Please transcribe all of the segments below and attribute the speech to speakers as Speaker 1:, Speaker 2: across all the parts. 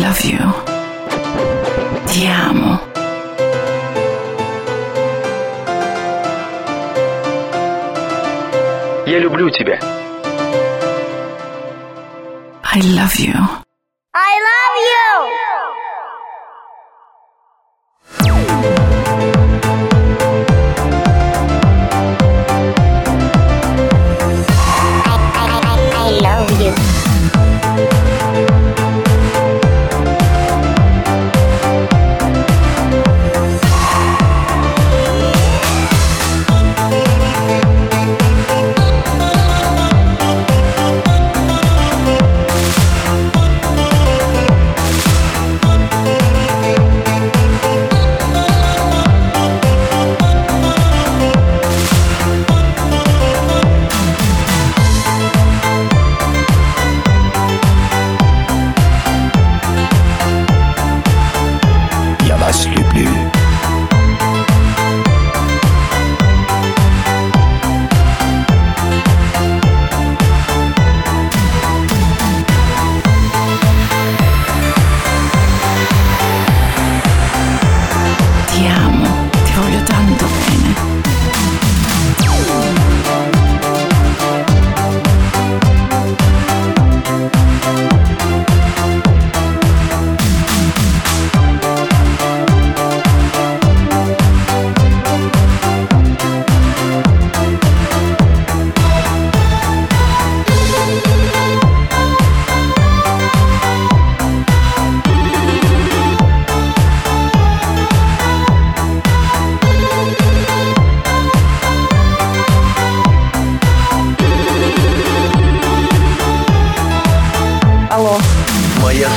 Speaker 1: love you. Ti amo.
Speaker 2: Я люблю тебя.
Speaker 1: I love you.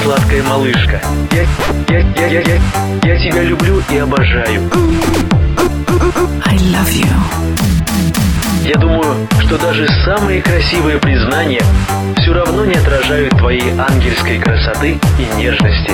Speaker 2: Сладкая малышка. Я, я, я, я, я, я тебя люблю и обожаю.
Speaker 1: I love you.
Speaker 2: Я думаю, что даже самые красивые признания все равно не отражают твоей ангельской красоты и нежности.